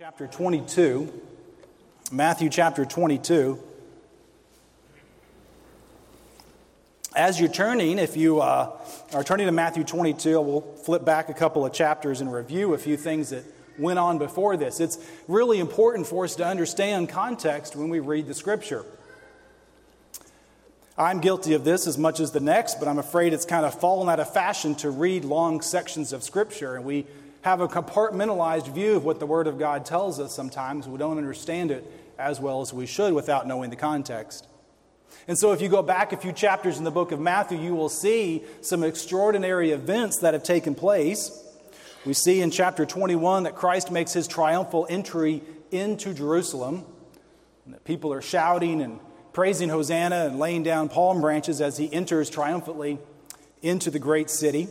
chapter 22. Matthew chapter 22. As you're turning, if you uh, are turning to Matthew 22, we'll flip back a couple of chapters and review a few things that went on before this. It's really important for us to understand context when we read the scripture. I'm guilty of this as much as the next, but I'm afraid it's kind of fallen out of fashion to read long sections of scripture, and we have a compartmentalized view of what the Word of God tells us sometimes. We don't understand it as well as we should without knowing the context. And so, if you go back a few chapters in the book of Matthew, you will see some extraordinary events that have taken place. We see in chapter 21 that Christ makes his triumphal entry into Jerusalem, and that people are shouting and praising Hosanna and laying down palm branches as he enters triumphantly into the great city.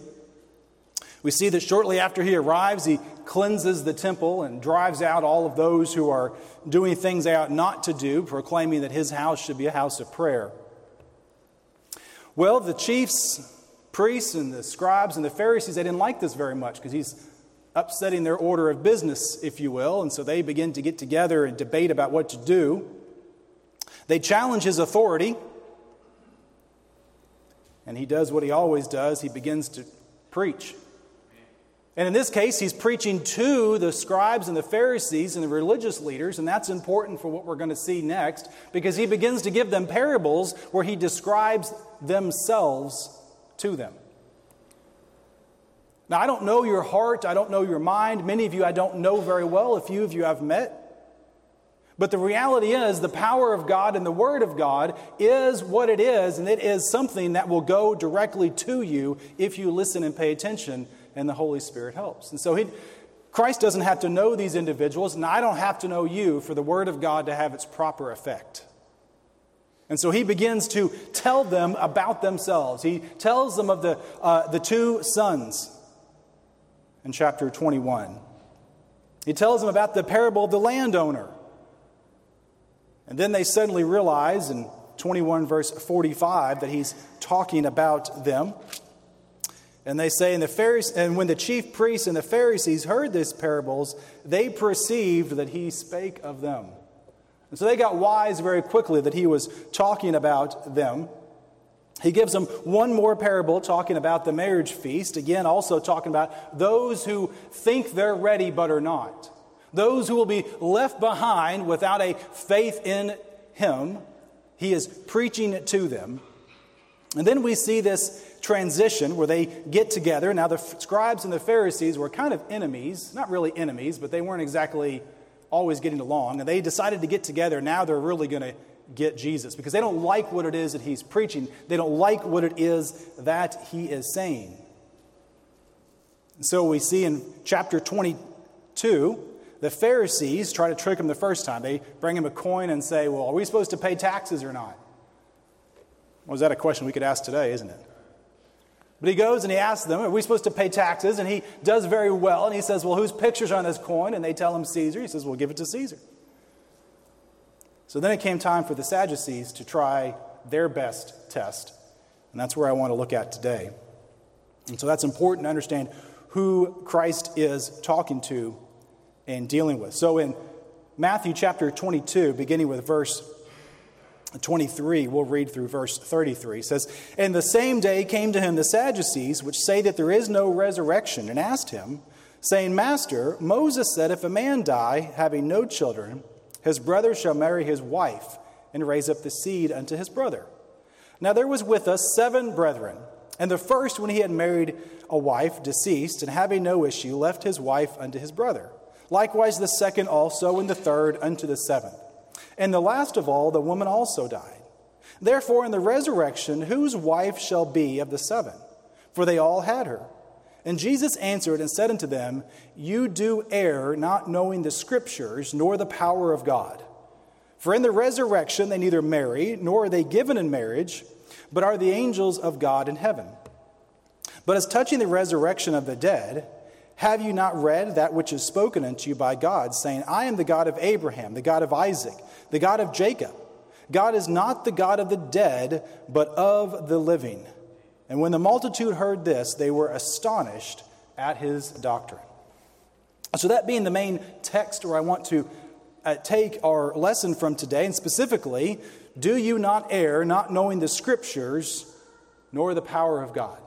We see that shortly after he arrives, he cleanses the temple and drives out all of those who are doing things they ought not to do, proclaiming that his house should be a house of prayer. Well, the chiefs, priests, and the scribes and the Pharisees, they didn't like this very much because he's upsetting their order of business, if you will, and so they begin to get together and debate about what to do. They challenge his authority, and he does what he always does he begins to preach. And in this case, he's preaching to the scribes and the Pharisees and the religious leaders, and that's important for what we're going to see next because he begins to give them parables where he describes themselves to them. Now, I don't know your heart, I don't know your mind. Many of you I don't know very well, a few of you I've met. But the reality is, the power of God and the Word of God is what it is, and it is something that will go directly to you if you listen and pay attention and the Holy Spirit helps. And so he, Christ doesn't have to know these individuals, and I don't have to know you for the Word of God to have its proper effect. And so he begins to tell them about themselves. He tells them of the, uh, the two sons in chapter 21. He tells them about the parable of the landowner. And then they suddenly realize in 21, verse 45, that he's talking about them. And they say, and, the Pharisees, and when the chief priests and the Pharisees heard these parables, they perceived that he spake of them. And so they got wise very quickly that he was talking about them. He gives them one more parable talking about the marriage feast, again, also talking about those who think they're ready but are not. Those who will be left behind without a faith in him. He is preaching to them. And then we see this transition where they get together. Now, the scribes and the Pharisees were kind of enemies, not really enemies, but they weren't exactly always getting along. And they decided to get together. Now they're really going to get Jesus because they don't like what it is that he's preaching, they don't like what it is that he is saying. And so we see in chapter 22, the Pharisees try to trick him the first time. They bring him a coin and say, Well, are we supposed to pay taxes or not? Oh, Was well, that a question we could ask today, isn't it? But he goes and he asks them, Are we supposed to pay taxes? And he does very well. And he says, Well, whose pictures on this coin? And they tell him Caesar. He says, Well, give it to Caesar. So then it came time for the Sadducees to try their best test. And that's where I want to look at today. And so that's important to understand who Christ is talking to and dealing with. So in Matthew chapter 22, beginning with verse 23, we'll read through verse 33. It says, And the same day came to him the Sadducees, which say that there is no resurrection, and asked him, saying, Master, Moses said, If a man die, having no children, his brother shall marry his wife, and raise up the seed unto his brother. Now there was with us seven brethren, and the first, when he had married a wife, deceased, and having no issue, left his wife unto his brother. Likewise the second also, and the third unto the seventh. And the last of all, the woman also died. Therefore, in the resurrection, whose wife shall be of the seven? For they all had her. And Jesus answered and said unto them, You do err, not knowing the Scriptures, nor the power of God. For in the resurrection they neither marry, nor are they given in marriage, but are the angels of God in heaven. But as touching the resurrection of the dead, have you not read that which is spoken unto you by God, saying, I am the God of Abraham, the God of Isaac, the God of Jacob? God is not the God of the dead, but of the living. And when the multitude heard this, they were astonished at his doctrine. So, that being the main text where I want to uh, take our lesson from today, and specifically, do you not err, not knowing the scriptures nor the power of God?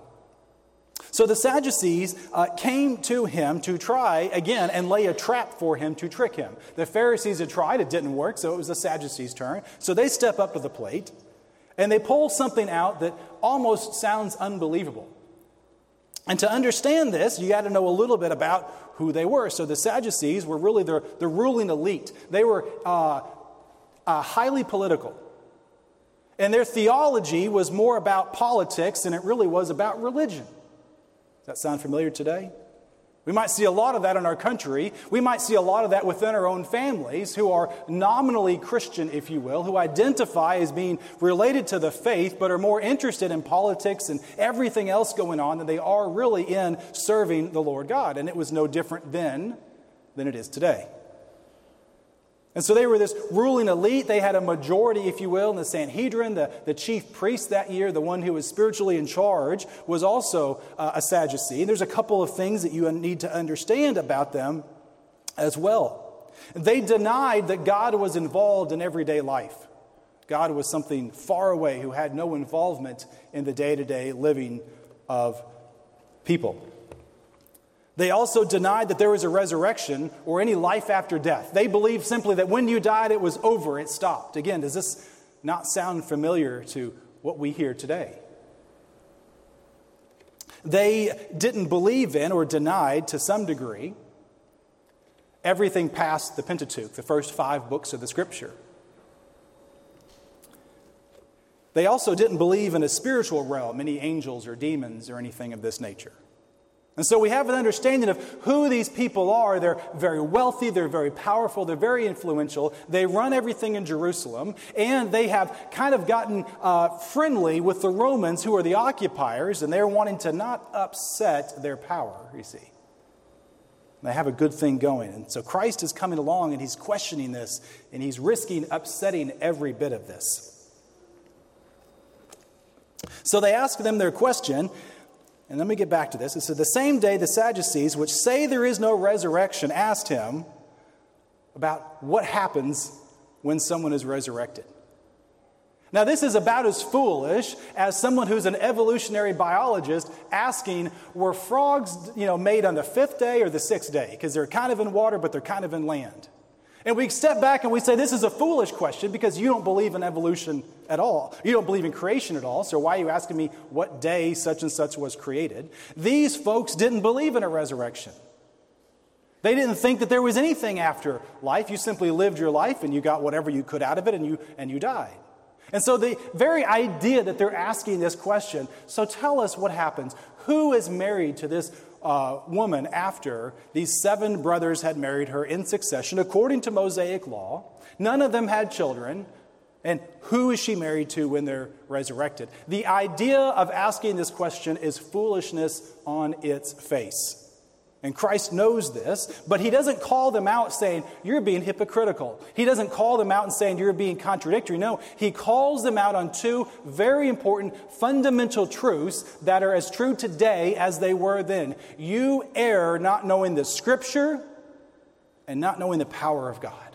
So the Sadducees uh, came to him to try again and lay a trap for him to trick him. The Pharisees had tried, it didn't work, so it was the Sadducees' turn. So they step up to the plate and they pull something out that almost sounds unbelievable. And to understand this, you got to know a little bit about who they were. So the Sadducees were really the, the ruling elite, they were uh, uh, highly political. And their theology was more about politics than it really was about religion. Does that sound familiar today? We might see a lot of that in our country. We might see a lot of that within our own families who are nominally Christian, if you will, who identify as being related to the faith, but are more interested in politics and everything else going on than they are really in serving the Lord God. And it was no different then than it is today. And so they were this ruling elite. They had a majority, if you will, in the Sanhedrin. The, the chief priest that year, the one who was spiritually in charge, was also uh, a Sadducee. And there's a couple of things that you need to understand about them as well. They denied that God was involved in everyday life. God was something far away who had no involvement in the day to day living of people. They also denied that there was a resurrection or any life after death. They believed simply that when you died, it was over, it stopped. Again, does this not sound familiar to what we hear today? They didn't believe in or denied to some degree everything past the Pentateuch, the first five books of the Scripture. They also didn't believe in a spiritual realm, any angels or demons or anything of this nature. And so we have an understanding of who these people are. They're very wealthy, they're very powerful, they're very influential. They run everything in Jerusalem, and they have kind of gotten uh, friendly with the Romans, who are the occupiers, and they're wanting to not upset their power, you see. They have a good thing going. And so Christ is coming along and he's questioning this, and he's risking upsetting every bit of this. So they ask them their question and let me get back to this. It said, The same day the Sadducees, which say there is no resurrection, asked him about what happens when someone is resurrected. Now, this is about as foolish as someone who's an evolutionary biologist asking, were frogs you know, made on the fifth day or the sixth day? Because they're kind of in water, but they're kind of in land. And we step back and we say, This is a foolish question because you don't believe in evolution at all. You don't believe in creation at all. So why are you asking me what day such and such was created? These folks didn't believe in a resurrection. They didn't think that there was anything after life. You simply lived your life and you got whatever you could out of it and you, and you died. And so the very idea that they're asking this question so tell us what happens. Who is married to this uh, woman after these seven brothers had married her in succession, according to Mosaic law. None of them had children. And who is she married to when they're resurrected? The idea of asking this question is foolishness on its face. And Christ knows this, but he doesn't call them out saying, You're being hypocritical. He doesn't call them out and saying, You're being contradictory. No, he calls them out on two very important fundamental truths that are as true today as they were then. You err not knowing the scripture and not knowing the power of God.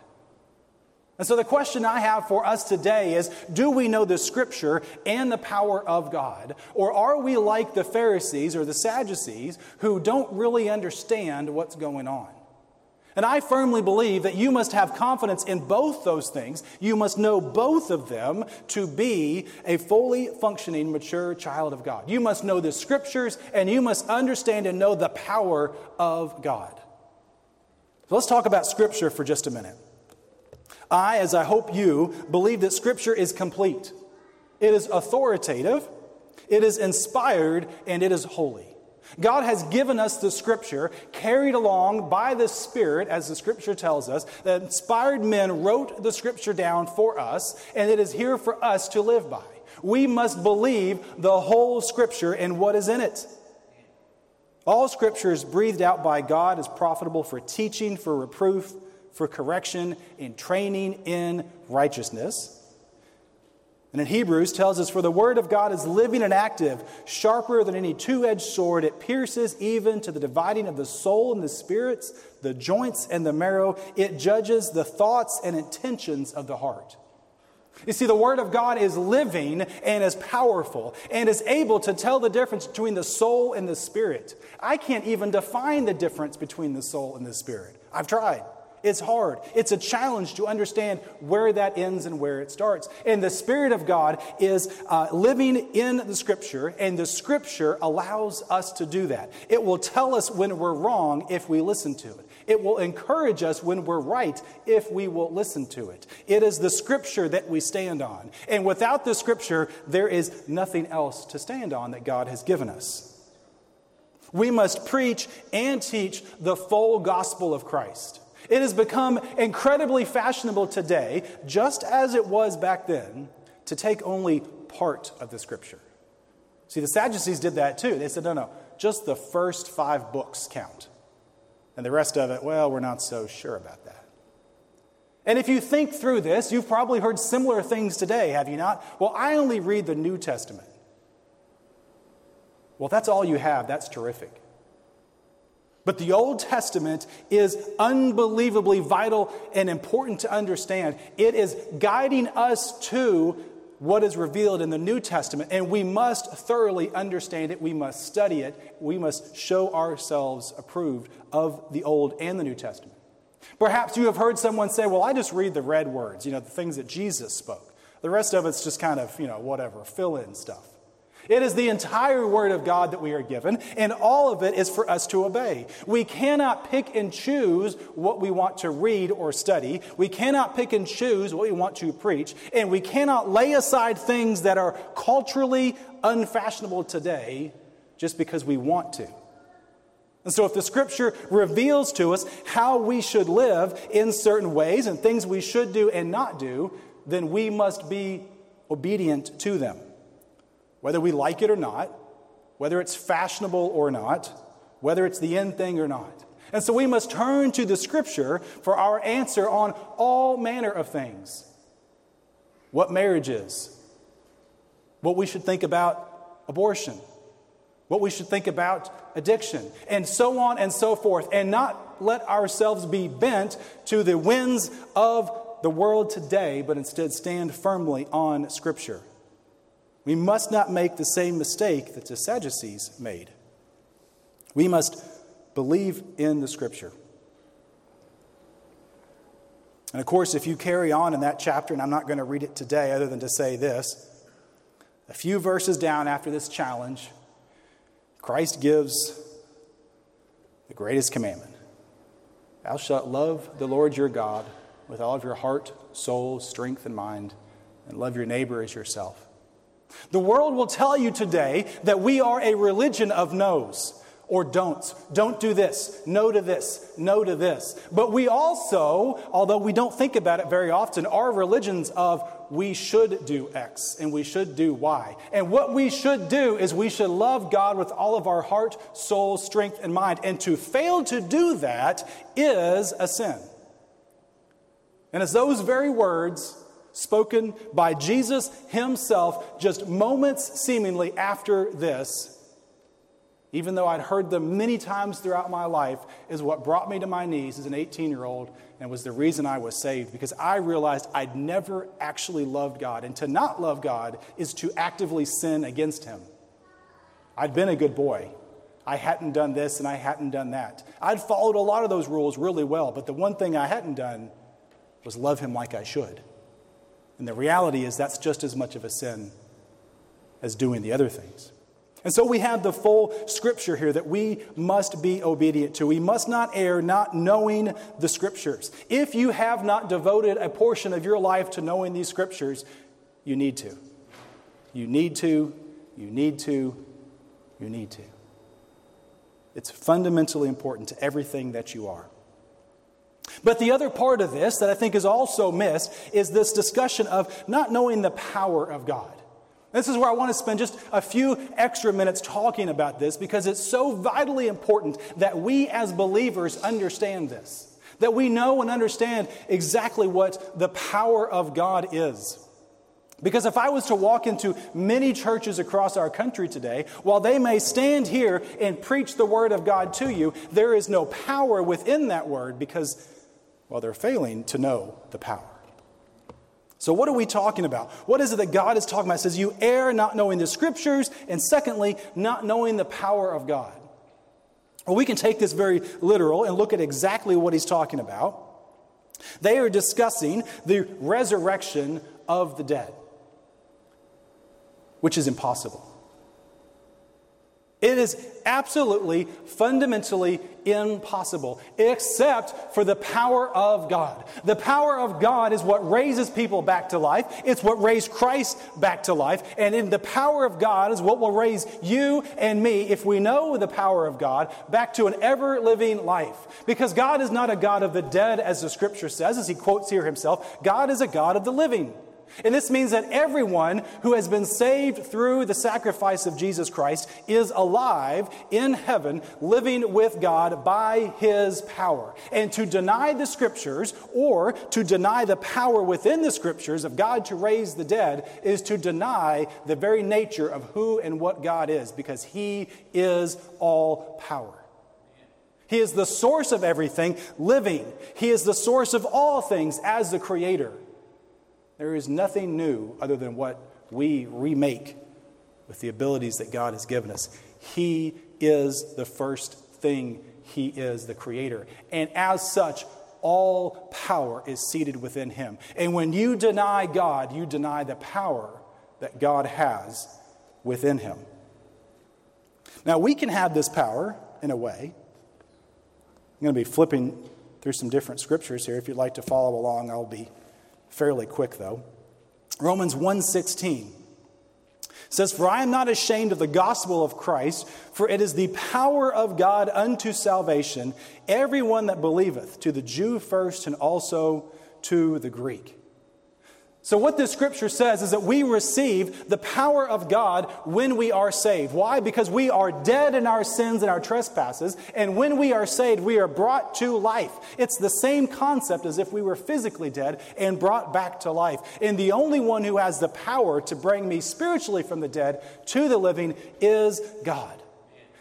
And so the question I have for us today is do we know the scripture and the power of God? Or are we like the Pharisees or the Sadducees who don't really understand what's going on? And I firmly believe that you must have confidence in both those things. You must know both of them to be a fully functioning, mature child of God. You must know the scriptures and you must understand and know the power of God. So let's talk about scripture for just a minute. I, as I hope you, believe that Scripture is complete. It is authoritative, it is inspired, and it is holy. God has given us the Scripture, carried along by the Spirit, as the Scripture tells us, that inspired men wrote the Scripture down for us, and it is here for us to live by. We must believe the whole Scripture and what is in it. All Scripture is breathed out by God, is profitable for teaching, for reproof, for correction and training in righteousness. And in Hebrews tells us, For the word of God is living and active, sharper than any two edged sword. It pierces even to the dividing of the soul and the spirits, the joints and the marrow. It judges the thoughts and intentions of the heart. You see, the Word of God is living and is powerful and is able to tell the difference between the soul and the spirit. I can't even define the difference between the soul and the spirit. I've tried. It's hard. It's a challenge to understand where that ends and where it starts. And the Spirit of God is uh, living in the Scripture, and the Scripture allows us to do that. It will tell us when we're wrong if we listen to it. It will encourage us when we're right if we will listen to it. It is the Scripture that we stand on. And without the Scripture, there is nothing else to stand on that God has given us. We must preach and teach the full gospel of Christ. It has become incredibly fashionable today, just as it was back then, to take only part of the scripture. See, the Sadducees did that too. They said, no, no, just the first five books count. And the rest of it, well, we're not so sure about that. And if you think through this, you've probably heard similar things today, have you not? Well, I only read the New Testament. Well, that's all you have. That's terrific. But the Old Testament is unbelievably vital and important to understand. It is guiding us to what is revealed in the New Testament, and we must thoroughly understand it. We must study it. We must show ourselves approved of the Old and the New Testament. Perhaps you have heard someone say, Well, I just read the red words, you know, the things that Jesus spoke. The rest of it's just kind of, you know, whatever, fill in stuff. It is the entire Word of God that we are given, and all of it is for us to obey. We cannot pick and choose what we want to read or study. We cannot pick and choose what we want to preach, and we cannot lay aside things that are culturally unfashionable today just because we want to. And so, if the scripture reveals to us how we should live in certain ways and things we should do and not do, then we must be obedient to them whether we like it or not, whether it's fashionable or not, whether it's the end thing or not. And so we must turn to the scripture for our answer on all manner of things. What marriage is, what we should think about abortion, what we should think about addiction, and so on and so forth, and not let ourselves be bent to the winds of the world today, but instead stand firmly on Scripture. We must not make the same mistake that the Sadducees made. We must believe in the Scripture. And of course, if you carry on in that chapter, and I'm not going to read it today other than to say this, a few verses down after this challenge, Christ gives the greatest commandment Thou shalt love the Lord your God with all of your heart, soul, strength, and mind, and love your neighbor as yourself. The world will tell you today that we are a religion of no's or don'ts. Don't do this, no to this, no to this. But we also, although we don't think about it very often, are religions of we should do X and we should do Y. And what we should do is we should love God with all of our heart, soul, strength, and mind. And to fail to do that is a sin. And it's those very words spoken by Jesus himself just moments seemingly after this, even though I'd heard them many times throughout my life, is what brought me to my knees as an 18 year old and was the reason I was saved because I realized I'd never actually loved God. And to not love God is to actively sin against Him. I'd been a good boy. I hadn't done this and I hadn't done that. I'd followed a lot of those rules really well, but the one thing I hadn't done was love Him like I should. And the reality is that's just as much of a sin as doing the other things. And so we have the full scripture here that we must be obedient to. We must not err not knowing the scriptures. If you have not devoted a portion of your life to knowing these scriptures, you need to. You need to, you need to, you need to. It's fundamentally important to everything that you are. But the other part of this that I think is also missed is this discussion of not knowing the power of God. This is where I want to spend just a few extra minutes talking about this because it's so vitally important that we as believers understand this, that we know and understand exactly what the power of God is. Because if I was to walk into many churches across our country today, while they may stand here and preach the Word of God to you, there is no power within that Word because, well, they're failing to know the power. So, what are we talking about? What is it that God is talking about? It says, You err not knowing the Scriptures, and secondly, not knowing the power of God. Well, we can take this very literal and look at exactly what he's talking about. They are discussing the resurrection of the dead which is impossible. It is absolutely, fundamentally impossible, except for the power of God. The power of God is what raises people back to life. It's what raised Christ back to life. And in the power of God is what will raise you and me, if we know the power of God, back to an ever living life. Because God is not a God of the dead, as the scripture says, as he quotes here himself. God is a God of the living. And this means that everyone who has been saved through the sacrifice of Jesus Christ is alive in heaven, living with God by his power. And to deny the scriptures or to deny the power within the scriptures of God to raise the dead is to deny the very nature of who and what God is, because he is all power. He is the source of everything living. He is the source of all things as the creator. There is nothing new other than what we remake with the abilities that God has given us. He is the first thing, He is the creator. And as such, all power is seated within Him. And when you deny God, you deny the power that God has within Him. Now, we can have this power in a way. I'm going to be flipping through some different scriptures here. If you'd like to follow along, I'll be fairly quick though. Romans 1:16 says, For I am not ashamed of the gospel of Christ, for it is the power of God unto salvation, everyone that believeth, to the Jew first and also to the Greek. So, what this scripture says is that we receive the power of God when we are saved. Why? Because we are dead in our sins and our trespasses, and when we are saved, we are brought to life. It's the same concept as if we were physically dead and brought back to life. And the only one who has the power to bring me spiritually from the dead to the living is God.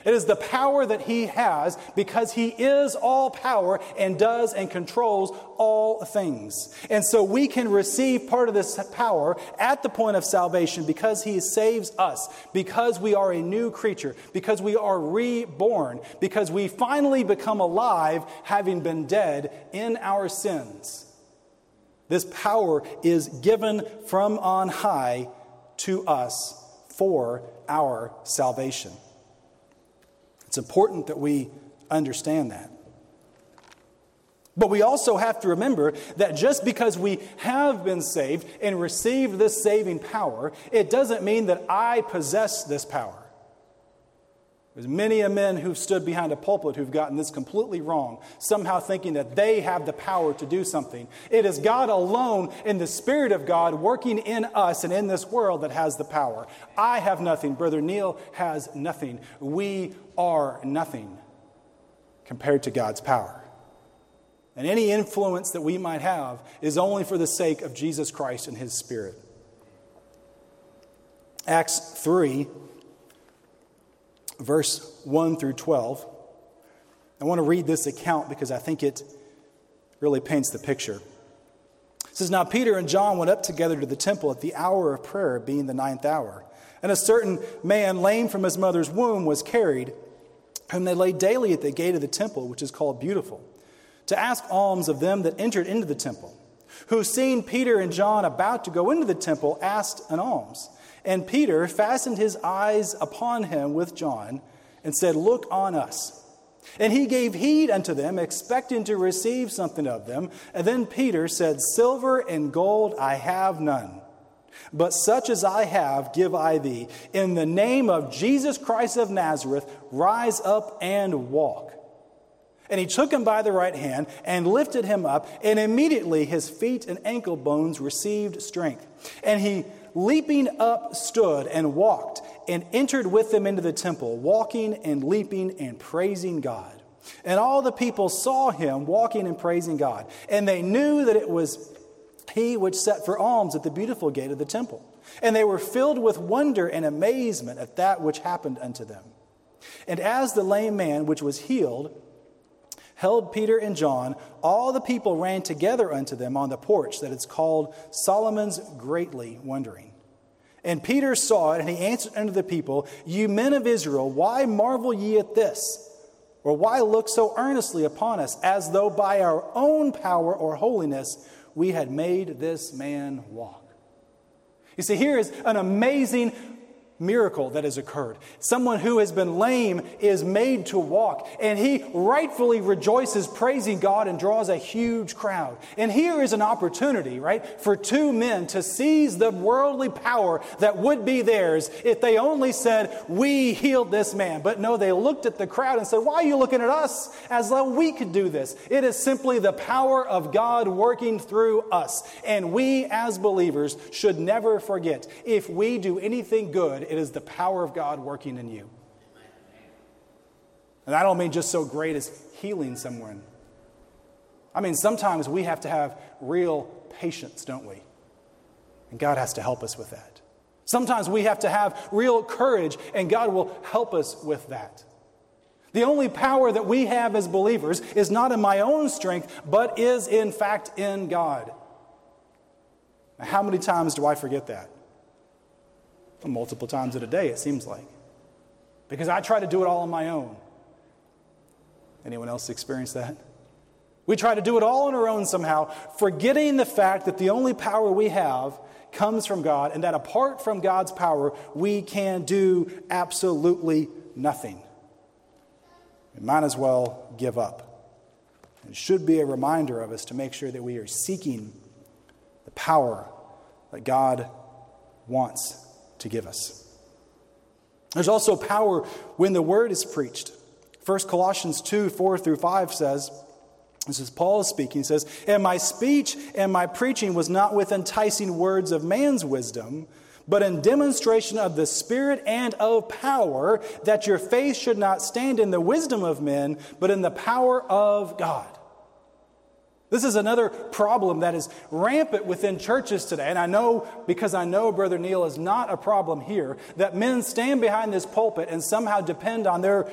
It is the power that He has because He is all power and does and controls all things. And so we can receive part of this power at the point of salvation because He saves us, because we are a new creature, because we are reborn, because we finally become alive having been dead in our sins. This power is given from on high to us for our salvation. It's important that we understand that. But we also have to remember that just because we have been saved and received this saving power, it doesn't mean that I possess this power. There's many a men who've stood behind a pulpit who've gotten this completely wrong, somehow thinking that they have the power to do something. It is God alone in the Spirit of God working in us and in this world that has the power. I have nothing. Brother Neil has nothing. We are nothing compared to God's power. And any influence that we might have is only for the sake of Jesus Christ and His Spirit. Acts 3 verse 1 through 12. I want to read this account because I think it really paints the picture. It says, Now Peter and John went up together to the temple at the hour of prayer, being the ninth hour. And a certain man, lame from his mother's womb, was carried, whom they laid daily at the gate of the temple, which is called Beautiful, to ask alms of them that entered into the temple, who, seeing Peter and John about to go into the temple, asked an alms. And Peter fastened his eyes upon him with John and said, Look on us. And he gave heed unto them, expecting to receive something of them. And then Peter said, Silver and gold I have none, but such as I have give I thee. In the name of Jesus Christ of Nazareth, rise up and walk. And he took him by the right hand and lifted him up, and immediately his feet and ankle bones received strength. And he leaping up, stood and walked and entered with them into the temple, walking and leaping and praising God. And all the people saw him walking and praising God. And they knew that it was he which sat for alms at the beautiful gate of the temple. And they were filled with wonder and amazement at that which happened unto them. And as the lame man which was healed held Peter and John, all the people ran together unto them on the porch that is called Solomon's greatly wondering. And Peter saw it, and he answered unto the people, You men of Israel, why marvel ye at this? Or why look so earnestly upon us, as though by our own power or holiness we had made this man walk? You see, here is an amazing miracle that has occurred. Someone who has been lame is made to walk, and he rightfully rejoices, praising God, and draws a huge crowd. And here is an opportunity, right, for two men to seize the worldly power that would be theirs if they only said, We healed this man. But no, they looked at the crowd and said, Why are you looking at us as though we could do this? It is simply the power of God working through us. And we as believers should never forget if we do anything good, it is the power of God working in you. And I don't mean just so great as healing someone. I mean, sometimes we have to have real patience, don't we? And God has to help us with that. Sometimes we have to have real courage, and God will help us with that. The only power that we have as believers is not in my own strength, but is in fact in God. Now, how many times do I forget that? Multiple times in a day, it seems like. Because I try to do it all on my own. Anyone else experience that? We try to do it all on our own somehow, forgetting the fact that the only power we have comes from God, and that apart from God's power, we can do absolutely nothing. We might as well give up. It should be a reminder of us to make sure that we are seeking the power that God wants to give us. There's also power when the word is preached. 1 Colossians 2 4 through 5 says, this is Paul speaking, he says, And my speech and my preaching was not with enticing words of man's wisdom, but in demonstration of the Spirit and of power, that your faith should not stand in the wisdom of men, but in the power of God. This is another problem that is rampant within churches today. And I know, because I know Brother Neil is not a problem here, that men stand behind this pulpit and somehow depend on their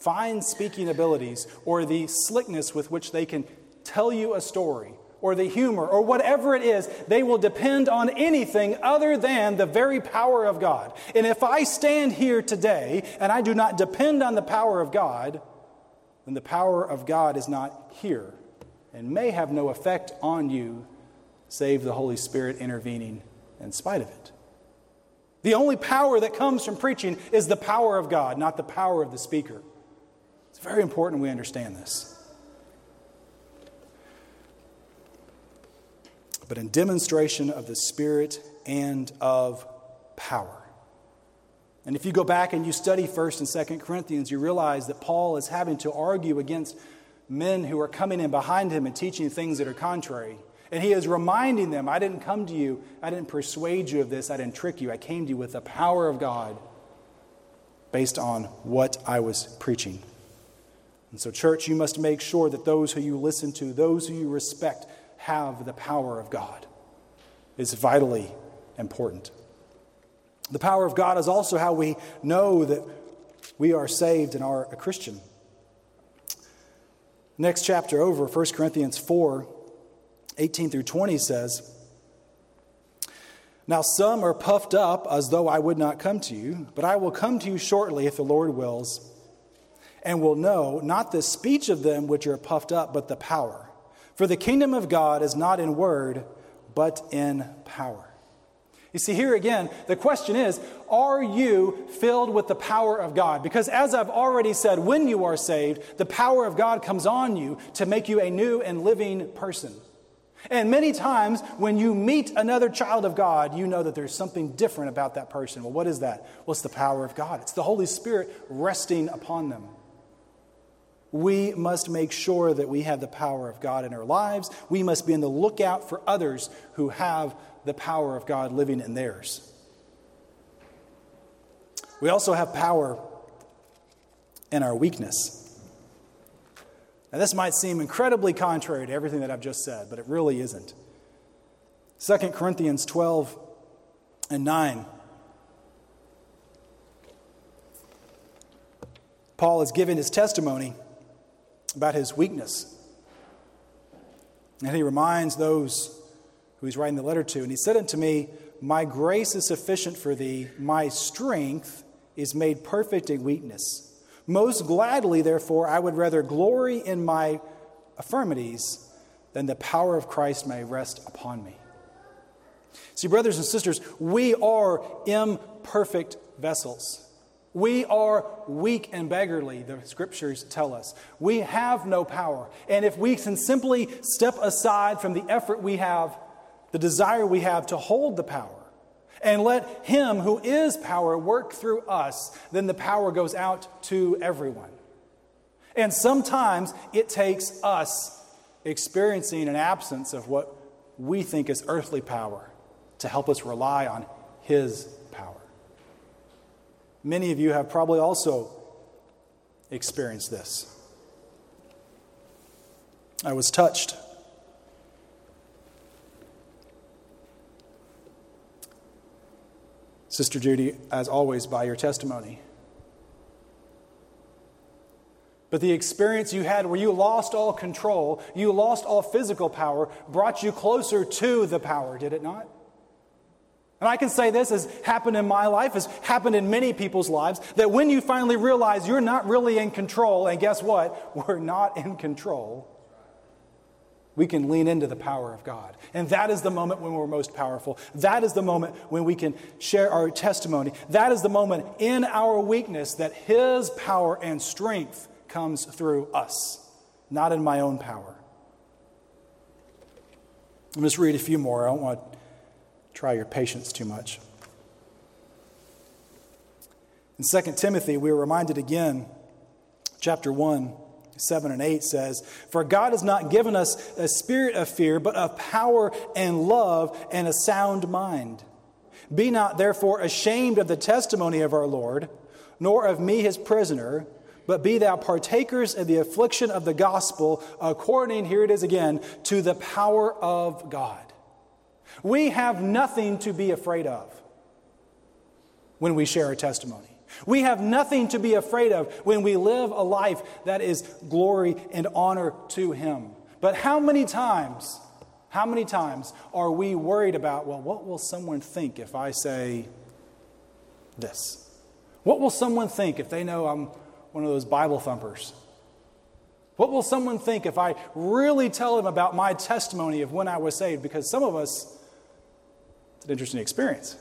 fine speaking abilities or the slickness with which they can tell you a story or the humor or whatever it is, they will depend on anything other than the very power of God. And if I stand here today and I do not depend on the power of God, then the power of God is not here and may have no effect on you save the Holy Spirit intervening in spite of it. The only power that comes from preaching is the power of God, not the power of the speaker. It's very important we understand this. But in demonstration of the Spirit and of power. And if you go back and you study 1st and 2nd Corinthians, you realize that Paul is having to argue against men who are coming in behind him and teaching things that are contrary. And he is reminding them, I didn't come to you, I didn't persuade you of this, I didn't trick you. I came to you with the power of God based on what I was preaching. And so, church, you must make sure that those who you listen to, those who you respect, have the power of God. It's vitally important. The power of God is also how we know that we are saved and are a Christian. Next chapter over, 1 Corinthians 4 18 through 20 says, Now some are puffed up as though I would not come to you, but I will come to you shortly if the Lord wills, and will know not the speech of them which are puffed up, but the power. For the kingdom of God is not in word, but in power. You see, here again, the question is are you filled with the power of God? Because as I've already said, when you are saved, the power of God comes on you to make you a new and living person. And many times when you meet another child of God, you know that there's something different about that person. Well, what is that? Well, it's the power of God, it's the Holy Spirit resting upon them. We must make sure that we have the power of God in our lives. We must be on the lookout for others who have the power of God living in theirs. We also have power in our weakness. Now, this might seem incredibly contrary to everything that I've just said, but it really isn't. 2 Corinthians 12 and 9. Paul is giving his testimony about his weakness. And he reminds those who he's writing the letter to, and he said unto me, My grace is sufficient for thee, my strength is made perfect in weakness. Most gladly, therefore, I would rather glory in my affirmities than the power of Christ may rest upon me. See, brothers and sisters, we are imperfect vessels. We are weak and beggarly, the scriptures tell us. We have no power. And if we can simply step aside from the effort we have, the desire we have to hold the power, and let Him who is power work through us, then the power goes out to everyone. And sometimes it takes us experiencing an absence of what we think is earthly power to help us rely on His power. Many of you have probably also experienced this. I was touched Sister Judy, as always, by your testimony. But the experience you had where you lost all control, you lost all physical power, brought you closer to the power, did it not? And I can say this has happened in my life, has happened in many people's lives, that when you finally realize you're not really in control, and guess what? We're not in control we can lean into the power of God. And that is the moment when we're most powerful. That is the moment when we can share our testimony. That is the moment in our weakness that His power and strength comes through us, not in my own power. I'll just read a few more. I don't want to try your patience too much. In 2 Timothy, we are reminded again, chapter 1 7 and 8 says, For God has not given us a spirit of fear, but of power and love and a sound mind. Be not therefore ashamed of the testimony of our Lord, nor of me his prisoner, but be thou partakers of the affliction of the gospel, according, here it is again, to the power of God. We have nothing to be afraid of when we share a testimony. We have nothing to be afraid of when we live a life that is glory and honor to Him. But how many times, how many times are we worried about, well, what will someone think if I say this? What will someone think if they know I'm one of those Bible thumpers? What will someone think if I really tell them about my testimony of when I was saved? Because some of us, it's an interesting experience.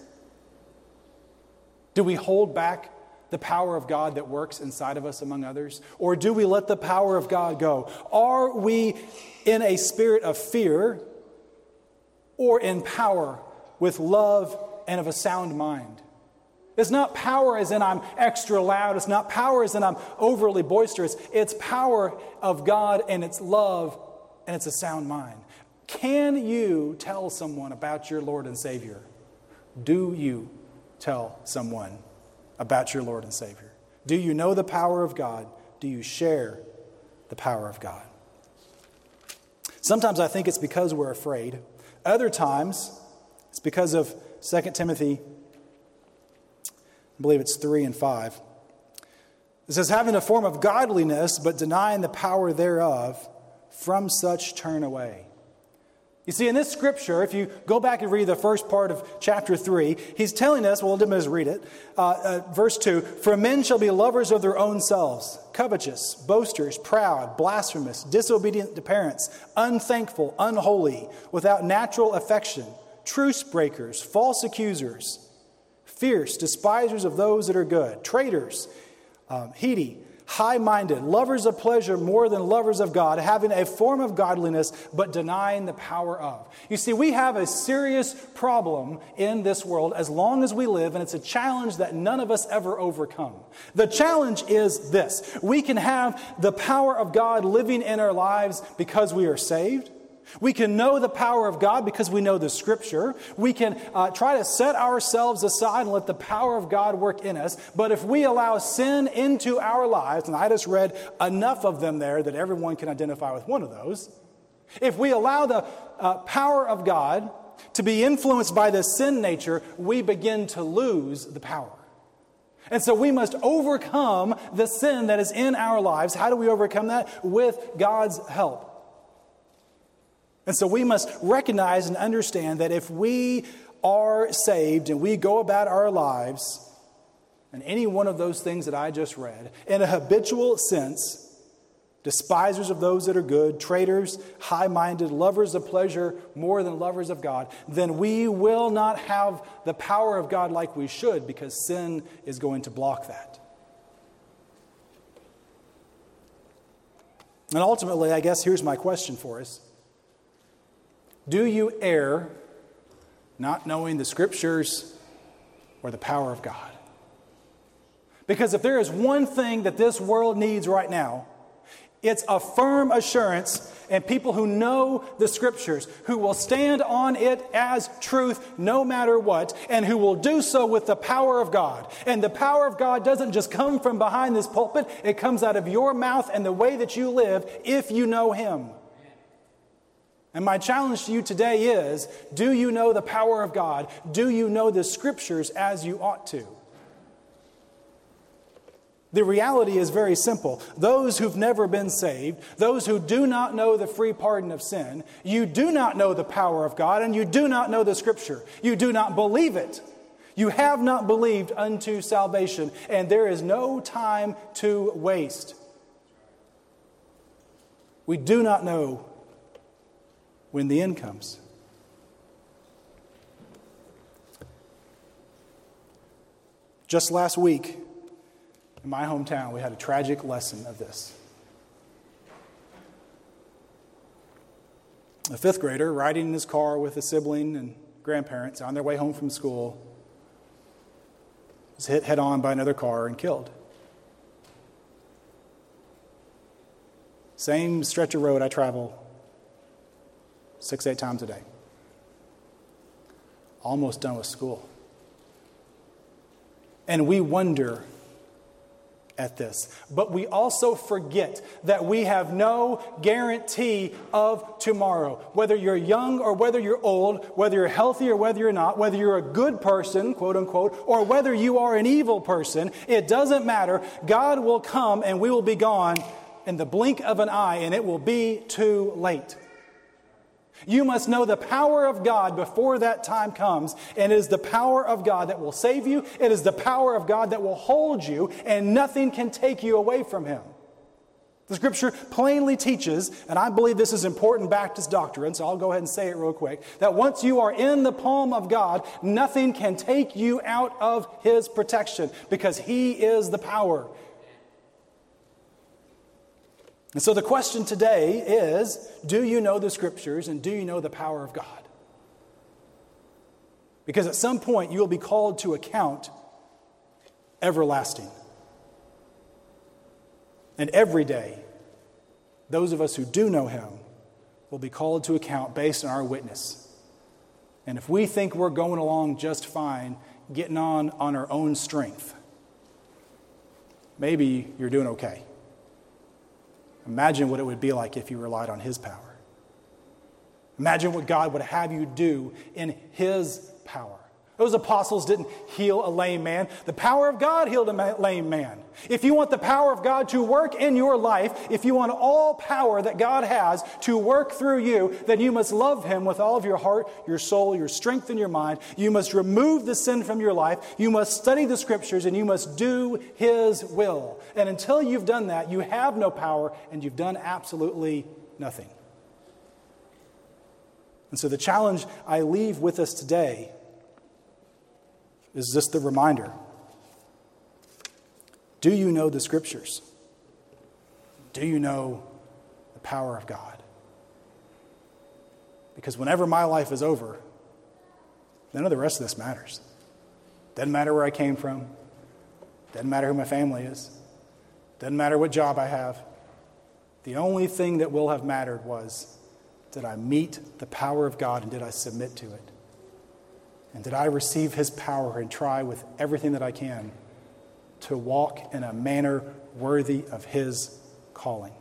Do we hold back the power of God that works inside of us, among others? Or do we let the power of God go? Are we in a spirit of fear or in power with love and of a sound mind? It's not power as in I'm extra loud. It's not power as in I'm overly boisterous. It's power of God and it's love and it's a sound mind. Can you tell someone about your Lord and Savior? Do you tell someone about your Lord and Savior? Do you know the power of God? Do you share the power of God? Sometimes I think it's because we're afraid. Other times, it's because of 2 Timothy, I believe it's 3 and 5. It says, having a form of godliness, but denying the power thereof, from such turn away. You see, in this scripture, if you go back and read the first part of chapter 3, he's telling us, well, let me just read it. Uh, uh, verse 2 For men shall be lovers of their own selves, covetous, boasters, proud, blasphemous, disobedient to parents, unthankful, unholy, without natural affection, truce breakers, false accusers, fierce, despisers of those that are good, traitors, um, high minded, lovers of pleasure more than lovers of God, having a form of godliness, but denying the power of. You see, we have a serious problem in this world as long as we live, and it's a challenge that none of us ever overcome. The challenge is this we can have the power of God living in our lives because we are saved. We can know the power of God because we know the scripture. We can uh, try to set ourselves aside and let the power of God work in us. But if we allow sin into our lives, and I just read enough of them there that everyone can identify with one of those, if we allow the uh, power of God to be influenced by the sin nature, we begin to lose the power. And so we must overcome the sin that is in our lives. How do we overcome that? With God's help. And so we must recognize and understand that if we are saved and we go about our lives, and any one of those things that I just read, in a habitual sense, despisers of those that are good, traitors, high minded, lovers of pleasure more than lovers of God, then we will not have the power of God like we should because sin is going to block that. And ultimately, I guess here's my question for us Do you err not knowing the scriptures or the power of God? Because if there is one thing that this world needs right now, it's a firm assurance and people who know the scriptures, who will stand on it as truth no matter what, and who will do so with the power of God. And the power of God doesn't just come from behind this pulpit, it comes out of your mouth and the way that you live if you know Him. And my challenge to you today is do you know the power of God? Do you know the scriptures as you ought to? The reality is very simple. Those who've never been saved, those who do not know the free pardon of sin, you do not know the power of God, and you do not know the Scripture. You do not believe it. You have not believed unto salvation, and there is no time to waste. We do not know when the end comes. Just last week, in my hometown, we had a tragic lesson of this. A fifth grader riding in his car with a sibling and grandparents on their way home from school was hit head on by another car and killed. Same stretch of road I travel six, eight times a day. Almost done with school. And we wonder at this. But we also forget that we have no guarantee of tomorrow. Whether you're young or whether you're old, whether you're healthy or whether you're not, whether you're a good person, quote unquote, or whether you are an evil person, it doesn't matter. God will come and we will be gone in the blink of an eye and it will be too late. You must know the power of God before that time comes. And it is the power of God that will save you. It is the power of God that will hold you, and nothing can take you away from Him. The scripture plainly teaches, and I believe this is important Baptist doctrine, so I'll go ahead and say it real quick, that once you are in the palm of God, nothing can take you out of His protection because He is the power. And so the question today is do you know the scriptures and do you know the power of God? Because at some point you will be called to account everlasting. And every day, those of us who do know him will be called to account based on our witness. And if we think we're going along just fine, getting on on our own strength, maybe you're doing okay. Imagine what it would be like if you relied on His power. Imagine what God would have you do in His power. Those apostles didn't heal a lame man. The power of God healed a lame man. If you want the power of God to work in your life, if you want all power that God has to work through you, then you must love Him with all of your heart, your soul, your strength, and your mind. You must remove the sin from your life. You must study the scriptures and you must do His will. And until you've done that, you have no power and you've done absolutely nothing. And so the challenge I leave with us today is just the reminder Do you know the scriptures? Do you know the power of God? Because whenever my life is over, none of the rest of this matters. Doesn't matter where I came from. Doesn't matter who my family is. Doesn't matter what job I have. The only thing that will have mattered was did I meet the power of God and did I submit to it? And did I receive his power and try with everything that I can to walk in a manner worthy of his calling?